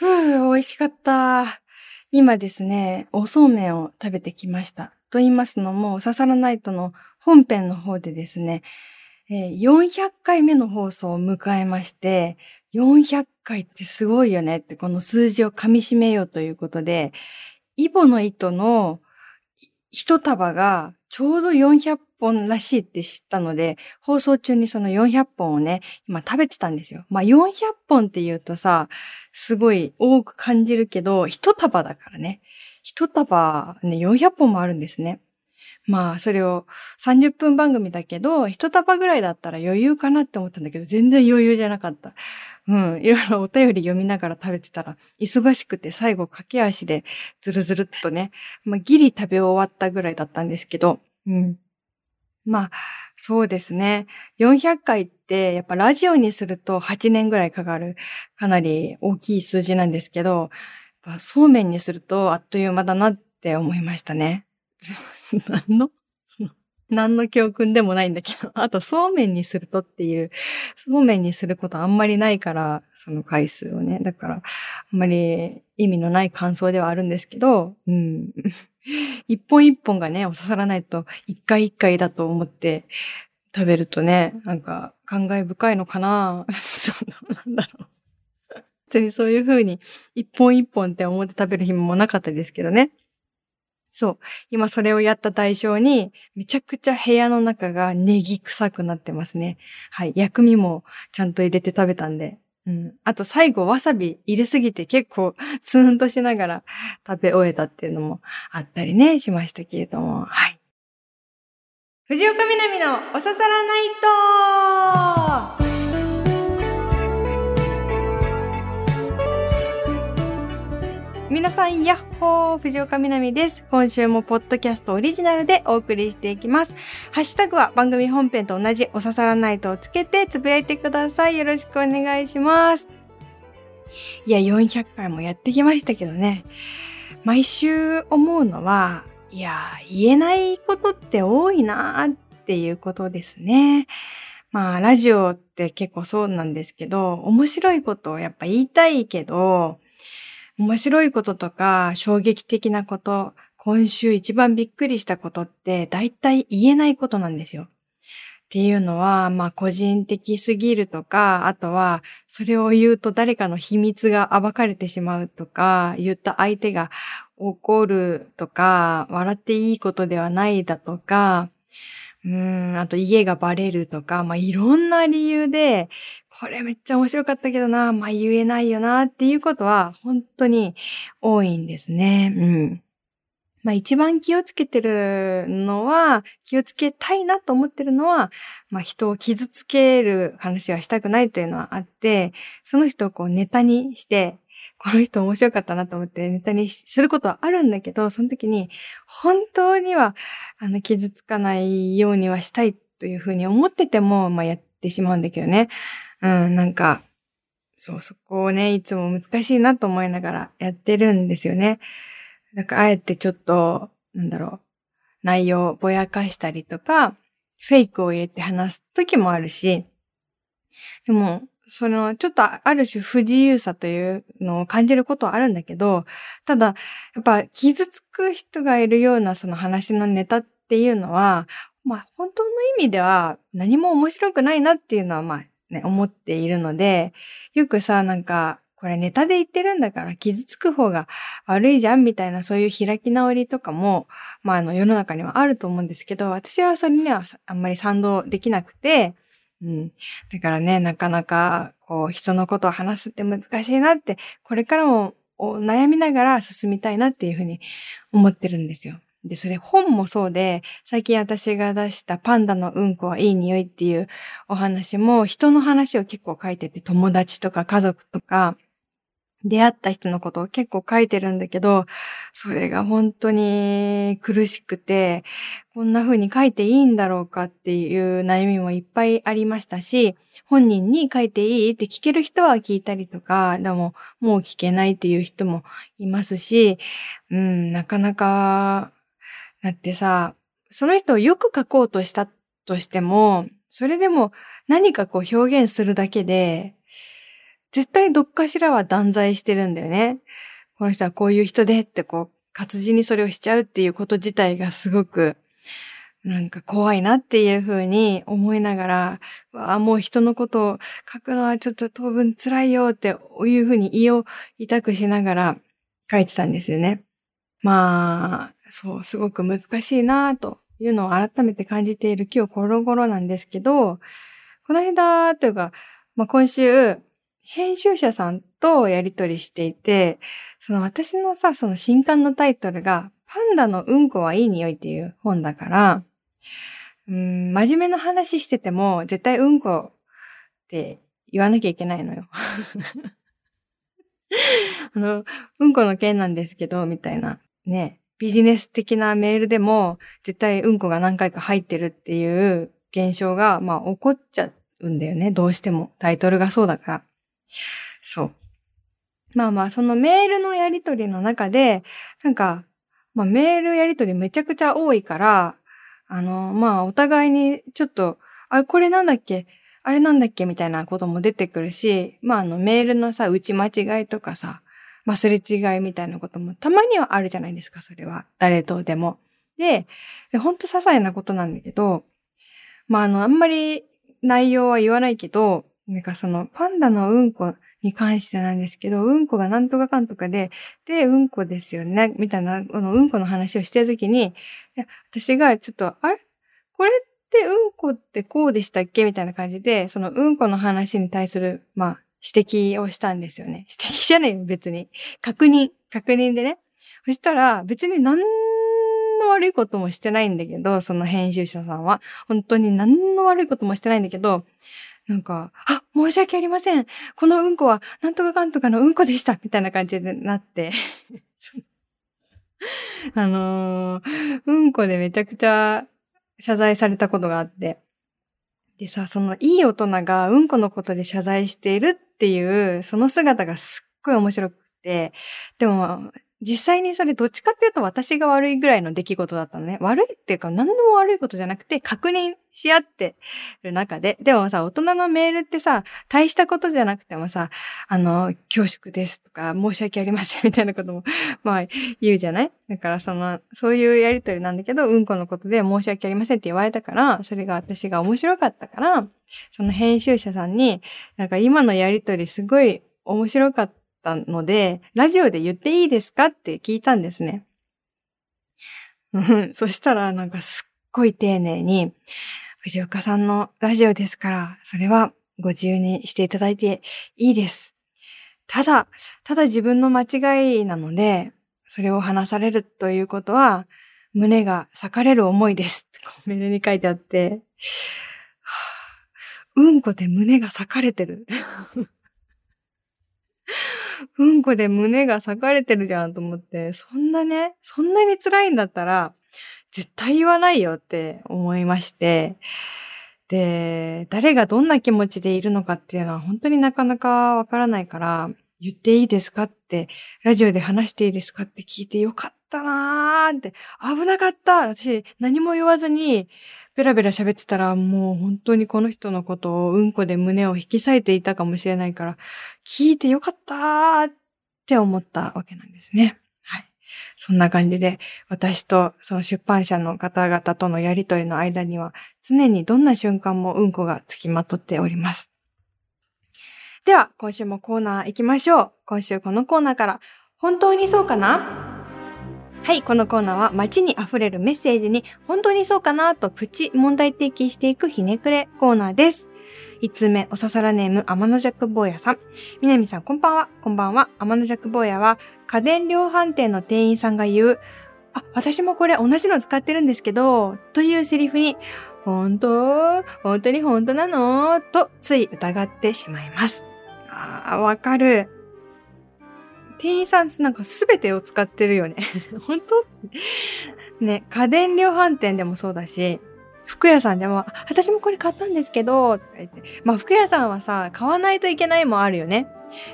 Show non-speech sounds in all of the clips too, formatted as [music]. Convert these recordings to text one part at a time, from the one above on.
ふう、美味しかった。今ですね、おそうめんを食べてきました。と言いますのも、ささらないとの本編の方でですね、400回目の放送を迎えまして、400回ってすごいよねって、この数字を噛み締めようということで、イボの糸の一束がちょうど400本らしいって知ったので、放送中にその400本をね、今食べてたんですよ。まあ400本って言うとさ、すごい多く感じるけど、一束だからね。一束ね、400本もあるんですね。まあ、それを30分番組だけど、一束ぐらいだったら余裕かなって思ったんだけど、全然余裕じゃなかった。うん、いろいろお便り読みながら食べてたら、忙しくて最後駆け足でずるずるっとね、まあ、ギリ食べ終わったぐらいだったんですけど、うん。まあ、そうですね。400回って、やっぱラジオにすると8年ぐらいかかる、かなり大きい数字なんですけど、そうめんにするとあっという間だなって思いましたね。[laughs] 何の？[laughs] 何の教訓でもないんだけど、[laughs] あとそうめんにするとっていう、そうめんにすることあんまりないから、その回数をね。だから、あんまり意味のない感想ではあるんですけど、うん。[laughs] 一本一本がね、お刺さらないと、一回一回だと思って食べるとね、なんか、感慨深いのかな [laughs] そうなんだろう。別にそういう風に、一本一本って思って食べる暇もなかったですけどね。そう。今それをやった代償に、めちゃくちゃ部屋の中がネギ臭くなってますね。はい。薬味もちゃんと入れて食べたんで。うん。あと最後わさび入れすぎて結構 [laughs] ツーンとしながら食べ終えたっていうのもあったりね、しましたけれども。はい。藤岡みなみのおささらナイト皆さん、やっほー藤岡みなみです。今週もポッドキャストオリジナルでお送りしていきます。ハッシュタグは番組本編と同じおささらナイトをつけてつぶやいてください。よろしくお願いします。いや、400回もやってきましたけどね。毎週思うのは、いや、言えないことって多いなーっていうことですね。まあ、ラジオって結構そうなんですけど、面白いことをやっぱ言いたいけど、面白いこととか衝撃的なこと、今週一番びっくりしたことって大体言えないことなんですよ。っていうのは、まあ個人的すぎるとか、あとはそれを言うと誰かの秘密が暴かれてしまうとか、言った相手が怒るとか、笑っていいことではないだとか、うーん、あと家がバレるとか、まあいろんな理由で、これめっちゃ面白かったけどな、まあ言えないよなっていうことは本当に多いんですね。うん。まあ一番気をつけてるのは、気をつけたいなと思ってるのは、まあ人を傷つける話はしたくないというのはあって、その人をこうネタにして、この人面白かったなと思ってネタにすることはあるんだけど、その時に本当にはあの傷つかないようにはしたいというふうに思ってても、まあやってしまうんだけどね。うん、なんか、そう、そこをね、いつも難しいなと思いながらやってるんですよね。なんか、あえてちょっと、なんだろう、内容をぼやかしたりとか、フェイクを入れて話す時もあるし、でも、その、ちょっとある種不自由さというのを感じることはあるんだけど、ただ、やっぱ傷つく人がいるようなその話のネタっていうのは、まあ本当の意味では何も面白くないなっていうのはまあね、思っているので、よくさ、なんか、これネタで言ってるんだから傷つく方が悪いじゃんみたいなそういう開き直りとかも、まああの世の中にはあると思うんですけど、私はそれにはあんまり賛同できなくて、うん。だからね、なかなか、こう、人のことを話すって難しいなって、これからも悩みながら進みたいなっていうふうに思ってるんですよ。で、それ本もそうで、最近私が出したパンダのうんこはいい匂いっていうお話も人の話を結構書いてて、友達とか家族とか、出会った人のことを結構書いてるんだけど、それが本当に苦しくて、こんな風に書いていいんだろうかっていう悩みもいっぱいありましたし、本人に書いていいって聞ける人は聞いたりとか、でももう聞けないっていう人もいますし、うん、なかなか、だってさ、その人をよく書こうとしたとしても、それでも何かこう表現するだけで、絶対どっかしらは断罪してるんだよね。この人はこういう人でってこう、活字にそれをしちゃうっていうこと自体がすごく、なんか怖いなっていうふうに思いながら、わあ、もう人のことを書くのはちょっと当分辛いよっていうふうに胃を痛くしながら書いてたんですよね。まあ、そう、すごく難しいなというのを改めて感じている今日コロコロなんですけど、この間というか、まあ今週、編集者さんとやりとりしていて、その私のさ、その新刊のタイトルが、パンダのうんこはいい匂いっていう本だから、うん、真面目な話してても、絶対うんこって言わなきゃいけないのよ。[laughs] あの、うんこの件なんですけど、みたいな、ね、ビジネス的なメールでも、絶対うんこが何回か入ってるっていう現象が、まあ起こっちゃうんだよね。どうしても。タイトルがそうだから。そう。まあまあ、そのメールのやりとりの中で、なんか、まあメールやりとりめちゃくちゃ多いから、あの、まあお互いにちょっと、あ、これなんだっけ？あれなんだっけ？みたいなことも出てくるし、まああのメールのさ、打ち間違いとかさ、忘れ違いみたいなこともたまにはあるじゃないですか、それは。誰とでも。で、でほんと些細なことなんだけど、まああの、あんまり内容は言わないけど、なんかそのパンダのうんこに関してなんですけど、うんこがなんとかかんとかで、で、うんこですよね、みたいな、このうんこの話をしてるときに、私がちょっと、あれ？これってうんこってこうでしたっけ？みたいな感じで、そのうんこの話に対する、まあ、指摘をしたんですよね。[laughs] 指摘じゃないよ、別に。確認。確認でね。そしたら、別に何の悪いこともしてないんだけど、その編集者さんは。本当に何の悪いこともしてないんだけど、なんか、あ、申し訳ありません。このうんこは、なんとかかんとかのうんこでした。みたいな感じでなって [laughs] あのー、うんこでめちゃくちゃ謝罪されたことがあって。でさ、そのいい大人がうんこのことで謝罪しているっていう、その姿がすっごい面白くて、でも、実際にそれどっちかっていうと私が悪いぐらいの出来事だったのね。悪いっていうか何でも悪いことじゃなくて確認し合ってる中で。でもさ、大人のメールってさ、大したことじゃなくてもさ、あの、恐縮ですとか、申し訳ありませんみたいなことも、[laughs] まあ言うじゃない？だからその、そういうやりとりなんだけど、うんこのことで申し訳ありませんって言われたから、それが私が面白かったから、その編集者さんに、なんか今のやりとりすごい面白かったったので、ラジオで言っていいですかって聞いたんですね。そしたらなんかすっごい丁寧に、藤岡さんのラジオですから、それはご自由にしていただいていいです。ただ、ただ自分の間違いなので、それを話されるということは、胸が裂かれる思いです。メールに書いてあって、はあ、うんこで胸が裂かれてる。うんこで胸が裂かれてるじゃんと思って、そんなね、そんなに辛いんだったら、絶対言わないよって思いまして、で、誰がどんな気持ちでいるのかっていうのは本当になかなかわからないから、言っていいですかって、ラジオで話していいですかって聞いてよかったなーって、危なかった。私、何も言わずに、ベラベラ喋ってたら、もう本当にこの人のことをうんこで胸を引き裂いていたかもしれないから、聞いてよかったーって思ったわけなんですね。はい。そんな感じで、私とその出版社の方々とのやりとりの間には、常にどんな瞬間もうんこがつきまとっております。では、今週もコーナー行きましょう。今週このコーナーから、本当にそうかな？はい、このコーナーは街に溢れるメッセージに本当にそうかなとプチ問題提起していくひねくれコーナーです。5つ目、おささらネーム、天の弱坊やさん。みなみさん、こんばんは。こんばんは。天の弱坊やは、家電量販店の店員さんが言う、あ、私もこれ同じの使ってるんですけど、というセリフに、本当？本当に本当なの？と、つい疑ってしまいます。ああ、わかる。店員さんなんかすべてを使ってるよね。[laughs] 本当？ね、家電量販店でもそうだし、服屋さんでも、私もこれ買ったんですけど、とか言って。まあ服屋さんはさ、買わないといけないもあるよね。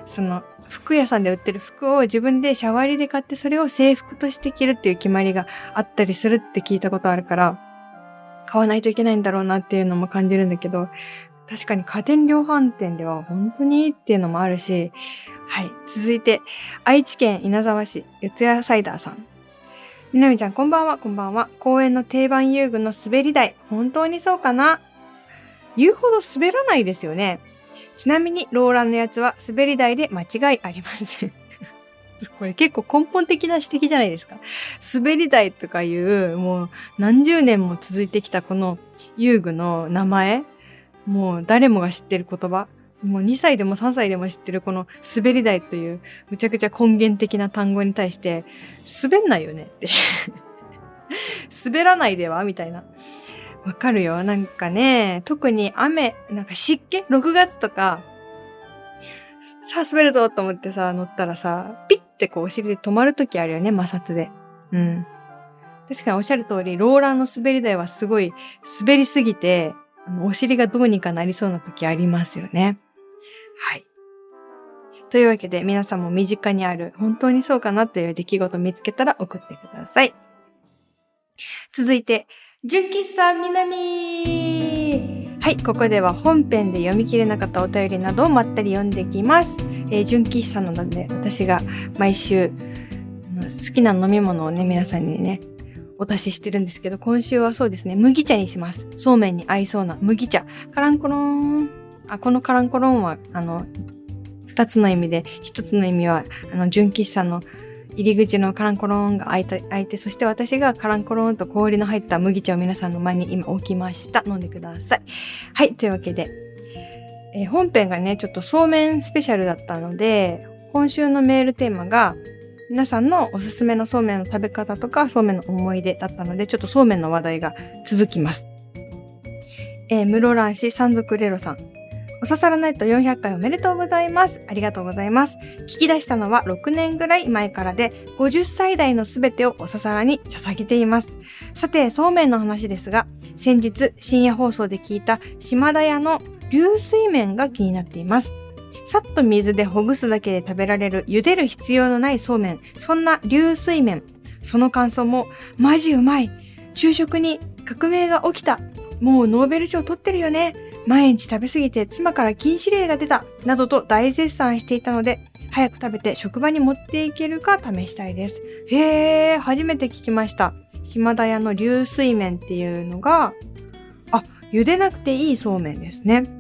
その、服屋さんで売ってる服を自分でシャワリで買ってそれを制服として着るっていう決まりがあったりするって聞いたことあるから、買わないといけないんだろうなっていうのも感じるんだけど、確かに家電量販店では本当にいいっていうのもあるし、はい。続いて、愛知県稲沢市、四谷サイダーさん。みなみちゃん、こんばんは、こんばんは。公園の定番遊具の滑り台、本当にそうかな？言うほど滑らないですよね。ちなみに、ローランのやつは滑り台で間違いありません。[laughs] これ結構根本的な指摘じゃないですか。滑り台とかいう、もう何十年も続いてきたこの遊具の名前、もう誰もが知ってる言葉、もう2歳でも3歳でも知ってるこの滑り台というむちゃくちゃ根源的な単語に対して、滑んないよねって滑らないではみたいな。わかるよ。なんかね、特に雨、なんか湿気 ?6 月とか、さあ滑るぞと思ってさ、乗ったらさ、ピッてこうお尻で止まるときあるよね、摩擦で。うん。確かにおっしゃる通り、ローラーの滑り台はすごい滑りすぎて、あのお尻がどうにかなりそうなときありますよね。はい。というわけで、皆さんも身近にある、本当にそうかなという出来事を見つけたら送ってください。続いて、純喫茶南はい、ここでは本編で読み切れなかったお便りなどをまったり読んできます。えー、純喫茶なので、私が毎週、好きな飲み物をね、皆さんにね、お出ししてるんですけど、今週はそうですね、麦茶にします。そうめんに合いそうな麦茶。カランコロン。あ、このカランコロンは、あの、二つの意味で、一つの意味は、あの、純喫茶の入り口のカランコロンが開いた開いて、そして私がカランコロンと氷の入った麦茶を皆さんの前に今置きました。飲んでください。はい、というわけで、えー、本編がね、ちょっとそうめんスペシャルだったので、今週のメールテーマが、皆さんのおすすめのそうめんの食べ方とか、そうめんの思い出だったので、ちょっとそうめんの話題が続きます。えー、室蘭市山賊レロさん。おささらないと400回おめでとうございます。ありがとうございます。聞き出したのは6年ぐらい前からで、50歳代のすべてをおささらに捧げています。さて、そうめんの話ですが、先日深夜放送で聞いた島田屋の流水麺が気になっています。さっと水でほぐすだけで食べられる茹でる必要のないそうめん。そんな流水麺。その感想も、マジうまい。昼食に革命が起きた。もうノーベル賞取ってるよね。毎日食べ過ぎて妻から禁止令が出た。などと大絶賛していたので、早く食べて職場に持っていけるか試したいです。へー、初めて聞きました。島田屋の流水麺っていうのが、あ、茹でなくていいそうめんですね。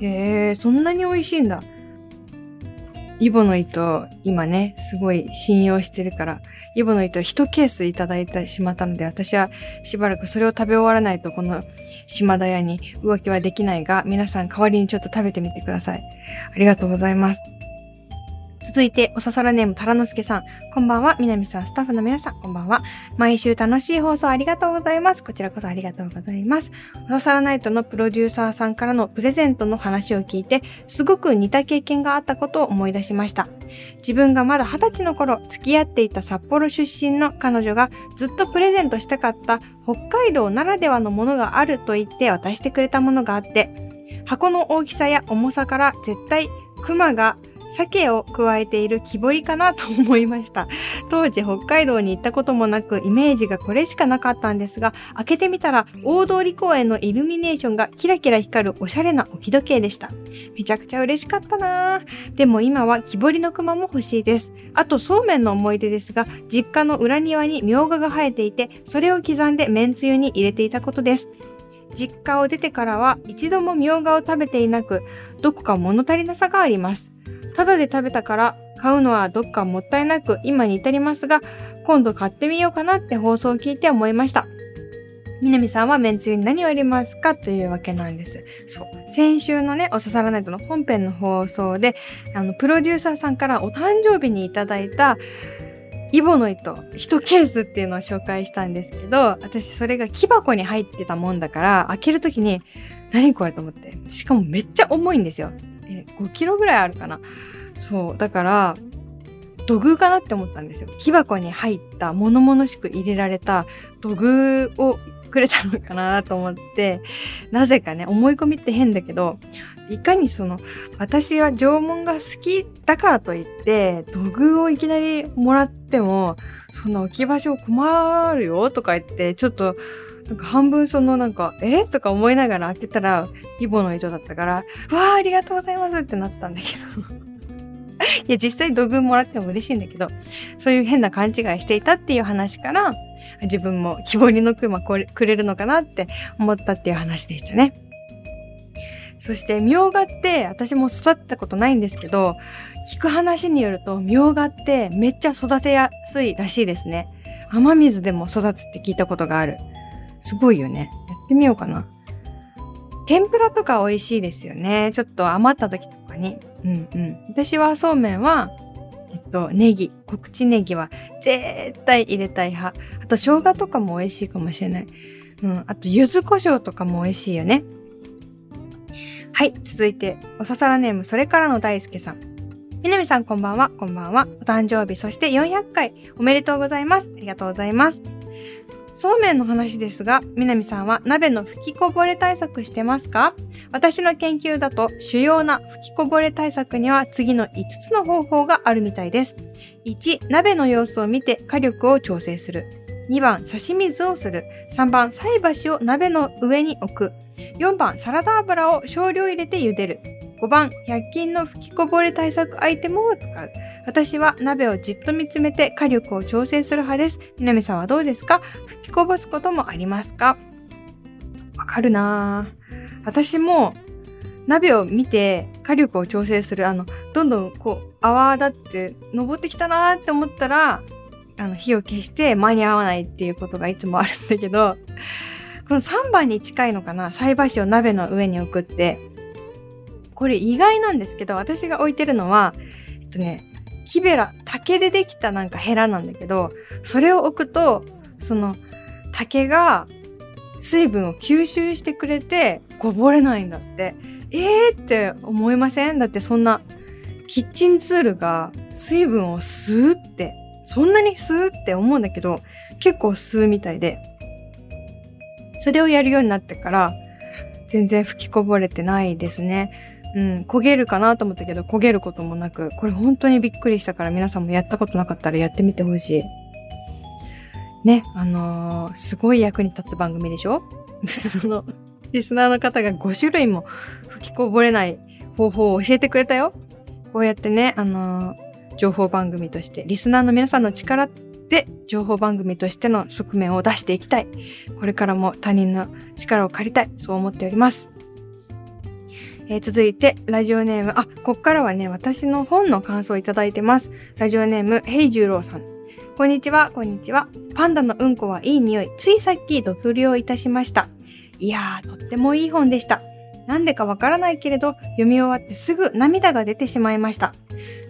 へえ、そんなに美味しいんだ。イボの糸、今ね、すごい信用してるから、イボの糸1ケースいただいてしまったので、私はしばらくそれを食べ終わらないとこの島田屋に浮気はできないが、皆さん代わりにちょっと食べてみてください。ありがとうございます。続いて、おささらネーム、たらのすけさん。こんばんは。みなみさん、スタッフの皆さん、こんばんは。毎週楽しい放送ありがとうございます。こちらこそありがとうございます。おささらナイトのプロデューサーさんからのプレゼントの話を聞いて、すごく似た経験があったことを思い出しました。自分がまだ二十歳の頃、付き合っていた札幌出身の彼女がずっとプレゼントしたかった北海道ならではのものがあると言って渡してくれたものがあって、箱の大きさや重さから絶対熊が鮭を加えている木彫りかなと思いました。[laughs] 当時北海道に行ったこともなくイメージがこれしかなかったんですが、開けてみたら大通公園のイルミネーションがキラキラ光るおしゃれな置き時計でした。めちゃくちゃ嬉しかったなでも今は木彫りの熊も欲しいです。あとそうめんの思い出ですが、実家の裏庭にみょうがが生えていて、それを刻んでめんつゆに入れていたことです。実家を出てからは一度もみょうがを食べていなく、どこか物足りなさがあります。ただで食べたから買うのはどっかもったいなく今に至りますが、今度買ってみようかなって放送を聞いて思いました。みなみさんはめんつゆに何を入れますかというわけなんです。そう。先週のね、おささらないとの本編の放送で、あの、プロデューサーさんからお誕生日にいただいた、イボの糸、1ケースっていうのを紹介したんですけど、私それが木箱に入ってたもんだから、開けるときに、何これと思って。しかもめっちゃ重いんですよ。え5キロぐらいあるかな。そう。だから、土偶かなって思ったんですよ。木箱に入った物々しく入れられた土偶をくれたのかなと思って、なぜかね、思い込みって変だけど、いかにその、私は縄文が好きだからといって、土偶をいきなりもらっても、その置き場所困るよとか言って、ちょっとなんか半分そのなんか、えとか思いながら開けたら、イボの糸だったから、わあ、ありがとうございますってなったんだけど。[laughs] いや、実際土偶もらっても嬉しいんだけど、そういう変な勘違いしていたっていう話から、自分も木彫りの熊くれるのかなって思ったっていう話でしたね。そしてみょうがって私も育てたことないんですけど、聞く話によるとみょうがってめっちゃ育てやすいらしいですね。雨水でも育つって聞いたことがある。すごいよね。やってみようかな。天ぷらとか美味しいですよね。ちょっと余った時とかに。うんうん。私はそうめんは、えっと、ネギ、小口ネギは絶対入れたい派。あと生姜とかも美味しいかもしれない。うん。あと、柚子胡椒とかも美味しいよね。はい。続いて、おささらネーム、それからの大輔さん。みなみさんこんばんは、こんばんは。お誕生日、そして400回、おめでとうございます。ありがとうございます。そうめんの話ですが、みなみさんは鍋の吹きこぼれ対策してますか？私の研究だと主要な吹きこぼれ対策には次の5つの方法があるみたいです。1、鍋の様子を見て火力を調整する。2番、差し水をする。3番、菜箸を鍋の上に置く。4番、サラダ油を少量入れて茹でる。5番、100均の吹きこぼれ対策アイテムを使う。私は鍋をじっと見つめて火力を調整する派です。みなみさんはどうですか？吹きこぼすこともありますか？わかるなぁ。私も鍋を見て火力を調整する、あの、どんどんこう泡立って登ってきたなーって思ったら、あの、火を消して間に合わないっていうことがいつもあるんだけど、この3番に近いのかな？菜箸を鍋の上に置くって、これ意外なんですけど、私が置いてるのは、えっとね、木べら、竹でできたなんかヘラなんだけど、それを置くと、その竹が水分を吸収してくれてこぼれないんだって。えーって思いません？だってそんなキッチンツールが水分を吸うって、そんなに吸うって思うんだけど、結構吸うみたいで。それをやるようになってから、全然吹きこぼれてないですね。うん、焦げるかなと思ったけど、焦げることもなく、これ本当にびっくりしたから皆さんもやったことなかったらやってみてほしい。ね、あのー、すごい役に立つ番組でしょ？[laughs] その、リスナーの方が5種類も吹きこぼれない方法を教えてくれたよ。こうやってね、あのー、情報番組として、リスナーの皆さんの力で情報番組としての側面を出していきたい。これからも他人の力を借りたい。そう思っております。えー、続いて、ラジオネーム、あ、こっからはね、私の本の感想をいただいてます。ラジオネーム、ヘイジュローさん。こんにちは、こんにちは。パンダのうんこはいい匂い。ついさっき読了いたしました。いやー、とってもいい本でした。なんでかわからないけれど、読み終わってすぐ涙が出てしまいました。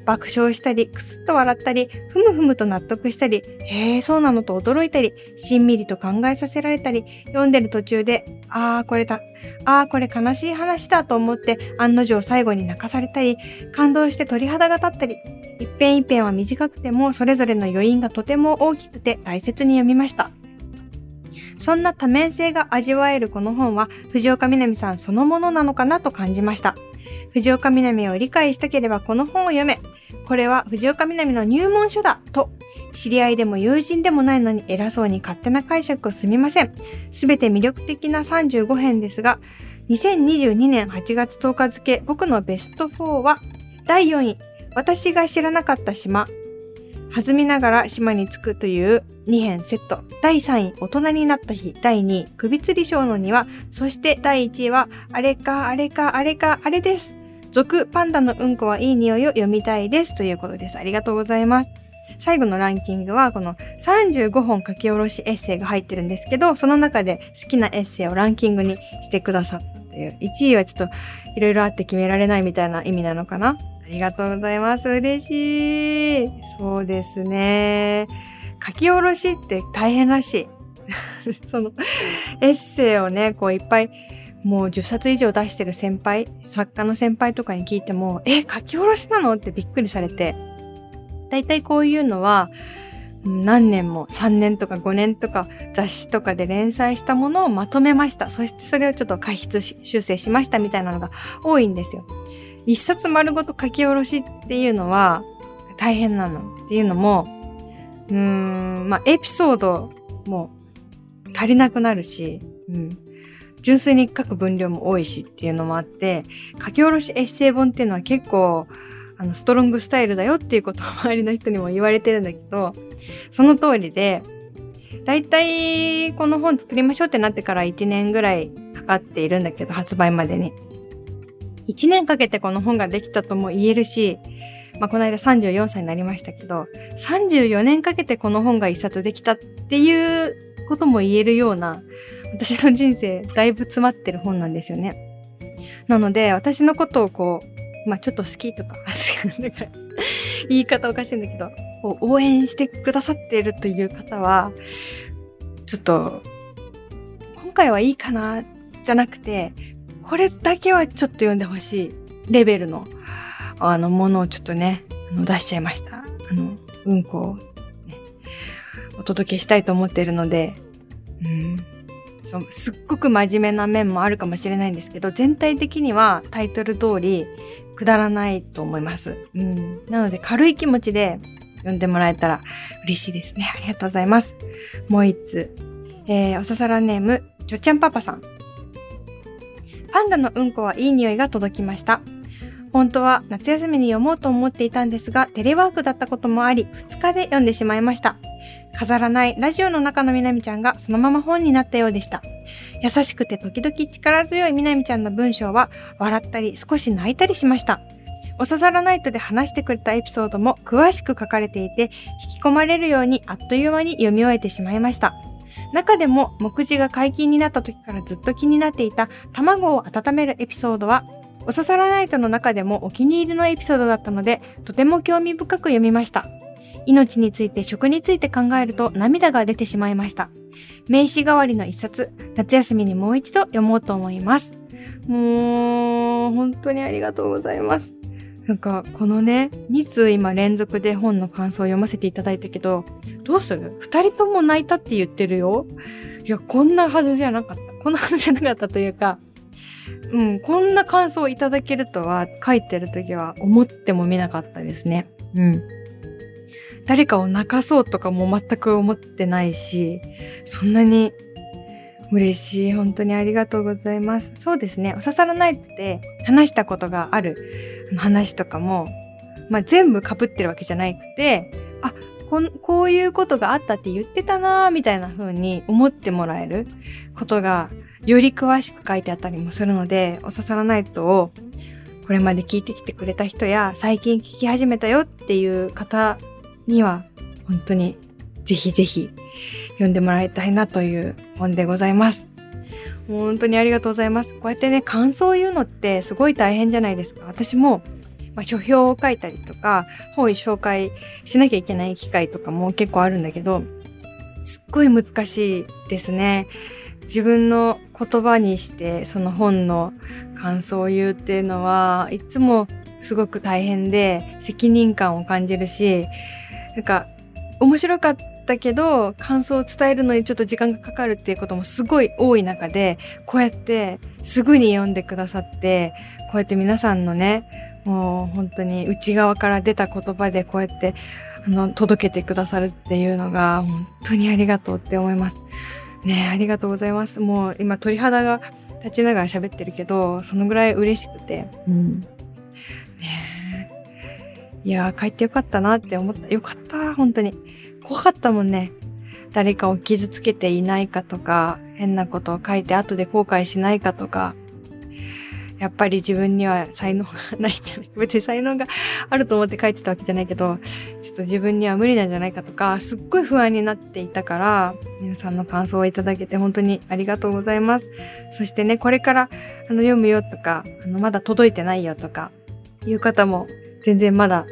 爆笑したり、くすっと笑ったり、ふむふむと納得したり、へえ、そうなのと驚いたり、しんみりと考えさせられたり、読んでる途中で、ああ、これだ、ああ、これ悲しい話だと思って、案の定最後に泣かされたり、感動して鳥肌が立ったり、一編一編は短くても、それぞれの余韻がとても大きくて大切に読みました。そんな多面性が味わえるこの本は、藤岡みなみさんそのものなのかなと感じました。藤岡みなみを理解したければこの本を読め。これは藤岡みなみの入門書だと、知り合いでも友人でもないのに偉そうに勝手な解釈をすみません。すべて魅力的な35編ですが、2022年8月10日付僕のベスト4は、第4位、私が知らなかった島。弾みながら島に着くという2編セット。第3位、大人になった日。第2位、首吊り賞の庭。そして第1位は、あれか、あれか、あれか、あれです。続、パンダのうんこはいい匂いを読みたいです。ということです。ありがとうございます。最後のランキングは、この35本書き下ろしエッセイが入ってるんですけど、その中で好きなエッセイをランキングにしてくださったという。1位はちょっといろいろあって決められないみたいな意味なのかなありがとうございます。嬉しい。そうですね。書き下ろしって大変らしい。[laughs] その、エッセイをね、こういっぱいもう10冊以上出してる先輩、作家の先輩とかに聞いても、え、書き下ろしなの？ってびっくりされて、だいたいこういうのは、何年も3年とか5年とか雑誌とかで連載したものをまとめました。そしてそれをちょっと過失修正しましたみたいなのが多いんですよ。一冊丸ごと書き下ろしっていうのは大変なのっていうのも、うーん、まあエピソードも足りなくなるし、うん。純粋に書く分量も多いしっていうのもあって、書き下ろしエッセイ本っていうのは結構、あの、ストロングスタイルだよっていうことを周りの人にも言われてるんだけど、その通りで、だいたいこの本作りましょうってなってから1年ぐらいかかっているんだけど、発売までに。1年かけてこの本ができたとも言えるし、まあ、この間34歳になりましたけど、34年かけてこの本が一冊できたっていうことも言えるような、私の人生だいぶ詰まってる本なんですよね。なので、私のことをこう、まあ、ちょっと好きとか、[laughs] 言い方おかしいんだけど、こう応援してくださっているという方は、ちょっと、今回はいいかな、じゃなくて、これだけはちょっと読んでほしいレベルの、あの、ものをちょっとね、あの出しちゃいました。あの、うんこを、ね、お届けしたいと思っているので、うん、そうすっごく真面目な面もあるかもしれないんですけど、全体的にはタイトル通り、くだらないと思います。うん。なので軽い気持ちで読んでもらえたら嬉しいですね。ありがとうございます。もう一つ。えー、おささらネーム、ちょちゃんパパさん。パンダのうんこはいい匂いが届きました。本当は夏休みに読もうと思っていたんですが、テレワークだったこともあり、2日で読んでしまいました。飾らないラジオの中のみなみちゃんがそのまま本になったようでした。優しくて時々力強いみなみちゃんの文章は笑ったり少し泣いたりしました。おささらナイトで話してくれたエピソードも詳しく書かれていて、引き込まれるようにあっという間に読み終えてしまいました。中でも目次が解禁になった時からずっと気になっていた卵を温めるエピソードは、おささらナイトの中でもお気に入りのエピソードだったので、とても興味深く読みました。命について食について考えると涙が出てしまいました。名刺代わりの一冊、夏休みにもう一度読もうと思います。もう、本当にありがとうございます。なんか、このね、2通今連続で本の感想を読ませていただいたけど、どうする？二人とも泣いたって言ってるよ。いや、こんなはずじゃなかった。こんなはずじゃなかったというか、うん、こんな感想をいただけるとは書いてる時は思ってもみなかったですね。うん。誰かを泣かそうとかも全く思ってないし、そんなに嬉しい。本当にありがとうございます。そうですね。おささらナイトで話したことがある話とかも、まあ、全部被ってるわけじゃなくて、あ、ここういうことがあったって言ってたなーみたいな風に思ってもらえることがより詳しく書いてあったりもするので、おささらナイトをこれまで聞いてきてくれた人や最近聞き始めたよっていう方には本当にぜひぜひ読んでもらいたいなという本でございます。本当にありがとうございます。こうやってね、感想を言うのってすごい大変じゃないですか。私も、まあ、書評を書いたりとか、本を紹介しなきゃいけない機会とかも結構あるんだけど、すっごい難しいですね。自分の言葉にしてその本の感想を言うっていうのはいつもすごく大変で責任感を感じるし、なんか面白かったけど感想を伝えるのにちょっと時間がかかるっていうこともすごい多い中でこうやってすぐに読んでくださってこうやって皆さんのねもう本当に内側から出た言葉でこうやってあの届けてくださるっていうのが本当にありがとうって思います。ねありがとうございます。もう今鳥肌が立ちながら喋ってるけどそのぐらい嬉しくて。うん。ねいやー帰ってよかったなって思った。よかった、本当に。怖かったもんね。誰かを傷つけていないかとか、変なことを書いて後で後悔しないかとか、やっぱり自分には才能がないんじゃない [laughs] 別に才能があると思って書いてたわけじゃないけど、ちょっと自分には無理なんじゃないかとか、すっごい不安になっていたから、皆さんの感想をいただけて本当にありがとうございます。そしてね、これからあの読むよとか、あのまだ届いてないよとか、いう方も全然まだ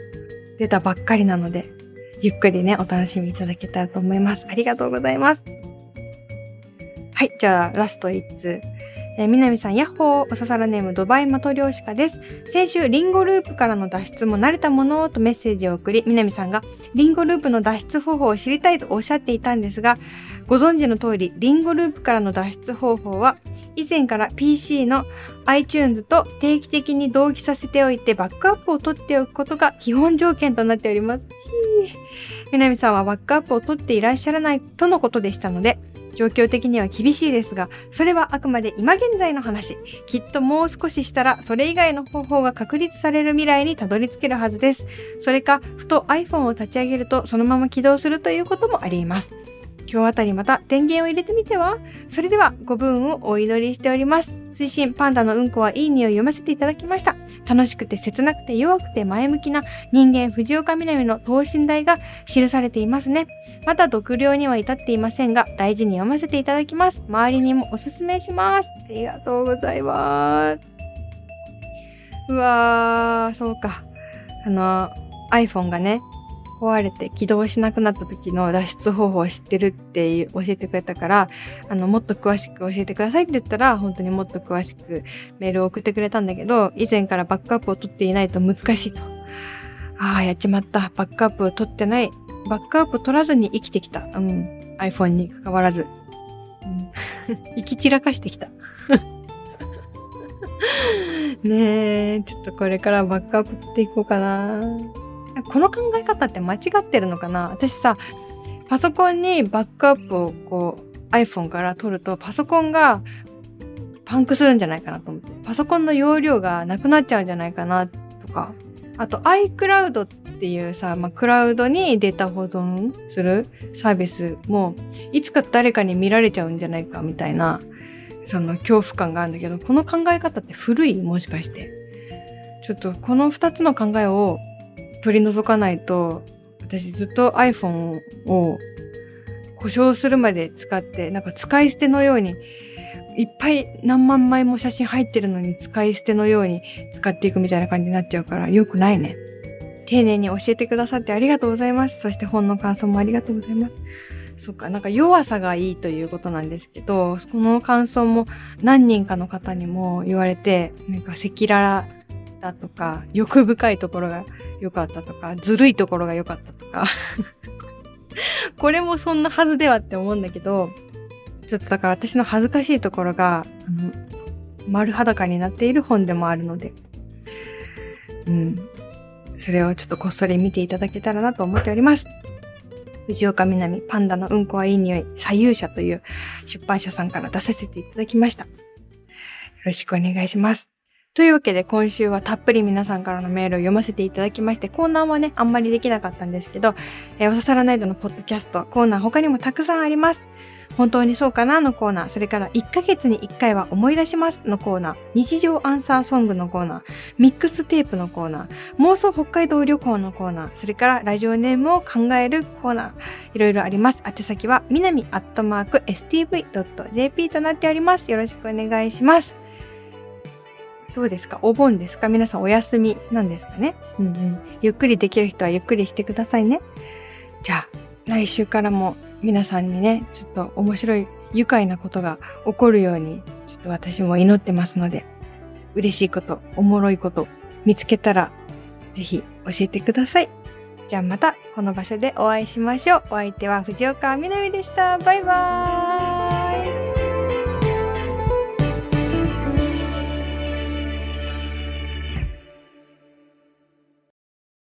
出たばっかりなので、ゆっくりね、お楽しみいただけたらと思います。ありがとうございます。はい、じゃあ、ラスト1通。えー、みなみさん、ヤッホー、おささらネーム、ドバイマトリョーシカです。先週、リンゴループからの脱出も慣れたものとメッセージを送り、みなみさんが、リンゴループの脱出方法を知りたいとおっしゃっていたんですが、ご存知の通り、リンゴループからの脱出方法は、以前から PC の iTunes と定期的に同期させておいて、バックアップを取っておくことが基本条件となっております。みなみさんはバックアップを取っていらっしゃらないとのことでしたので、状況的には厳しいですが、それはあくまで今現在の話。きっともう少ししたら、それ以外の方法が確立される未来にたどり着けるはずです。それか、ふと iPhone を立ち上げると、そのまま起動するということもあり得ます。今日あたりまた電源を入れてみては？それではご分をお祈りしております。推進パンダのうんこはいい匂いを読ませていただきました。楽しくて切なくて弱くて前向きな人間藤岡みなみの等身大が記されていますね。まだ読了には至っていませんが、大事に読ませていただきます。周りにもおすすめします。ありがとうございます。うわー、そうか。あの、iPhone がね、壊れて起動しなくなった時の脱出方法を知ってるって教えてくれたから、あの、もっと詳しく教えてくださいって言ったら、本当にもっと詳しくメールを送ってくれたんだけど、以前からバックアップを取っていないと難しいと。ああ、やっちまった。バックアップを取ってない。バックアップ取らずに生きてきた。うん。iPhone に関わらず。[laughs] 生き散らかしてきた。[laughs] ねえ、ちょっとこれからバックアップ取っていこうかな。この考え方って間違ってるのかな？私さ、パソコンにバックアップをこう iPhone から取るとパソコンがパンクするんじゃないかなと思って。パソコンの容量がなくなっちゃうんじゃないかなとか。あと iCloud っていうさ、まあ、クラウドにデータ保存するサービスもいつか誰かに見られちゃうんじゃないかみたいなその恐怖感があるんだけど、この考え方って古い？もしかして。ちょっとこの二つの考えを取り除かないと、私ずっと iPhone を故障するまで使って、なんか使い捨てのように、いっぱい何万枚も写真入ってるのに使い捨てのように使っていくみたいな感じになっちゃうから良くないね。丁寧に教えてくださってありがとうございます。そして本の感想もありがとうございます。そっか、なんか弱さがいいということなんですけど、この感想も何人かの方にも言われて、なんか赤裸々だとか、欲深いところが良かったとか、ずるいところが良かったとか [laughs] これもそんなはずではって思うんだけど、ちょっとだから私の恥ずかしいところが、あの、丸裸になっている本でもあるので、うん。それをちょっとこっそり見ていただけたらなと思っております。藤岡みなみ、パンダのうんこはいい匂い、左右者という出版社さんから出させていただきました。よろしくお願いします。というわけで今週はたっぷり皆さんからのメールを読ませていただきまして、コーナーはね、あんまりできなかったんですけど、えー、おささらナイトのポッドキャスト、コーナー他にもたくさんあります。本当にそうかなのコーナー、それから1ヶ月に1回は思い出しますのコーナー、日常アンサーソングのコーナー、ミックステープのコーナー、妄想北海道旅行のコーナー、それからラジオネームを考えるコーナー、いろいろあります。宛先は、みなみアットマーク stv.jp となっております。よろしくお願いします。どうですか？お盆ですか？皆さんお休みなんですかね？うんうん。ゆっくりできる人はゆっくりしてくださいね。じゃあ、来週からも皆さんにね、ちょっと面白い、愉快なことが起こるように、ちょっと私も祈ってますので、嬉しいこと、おもろいこと見つけたら、ぜひ教えてください。じゃあまたこの場所でお会いしましょう。お相手は藤岡みなみでした。バイバーイ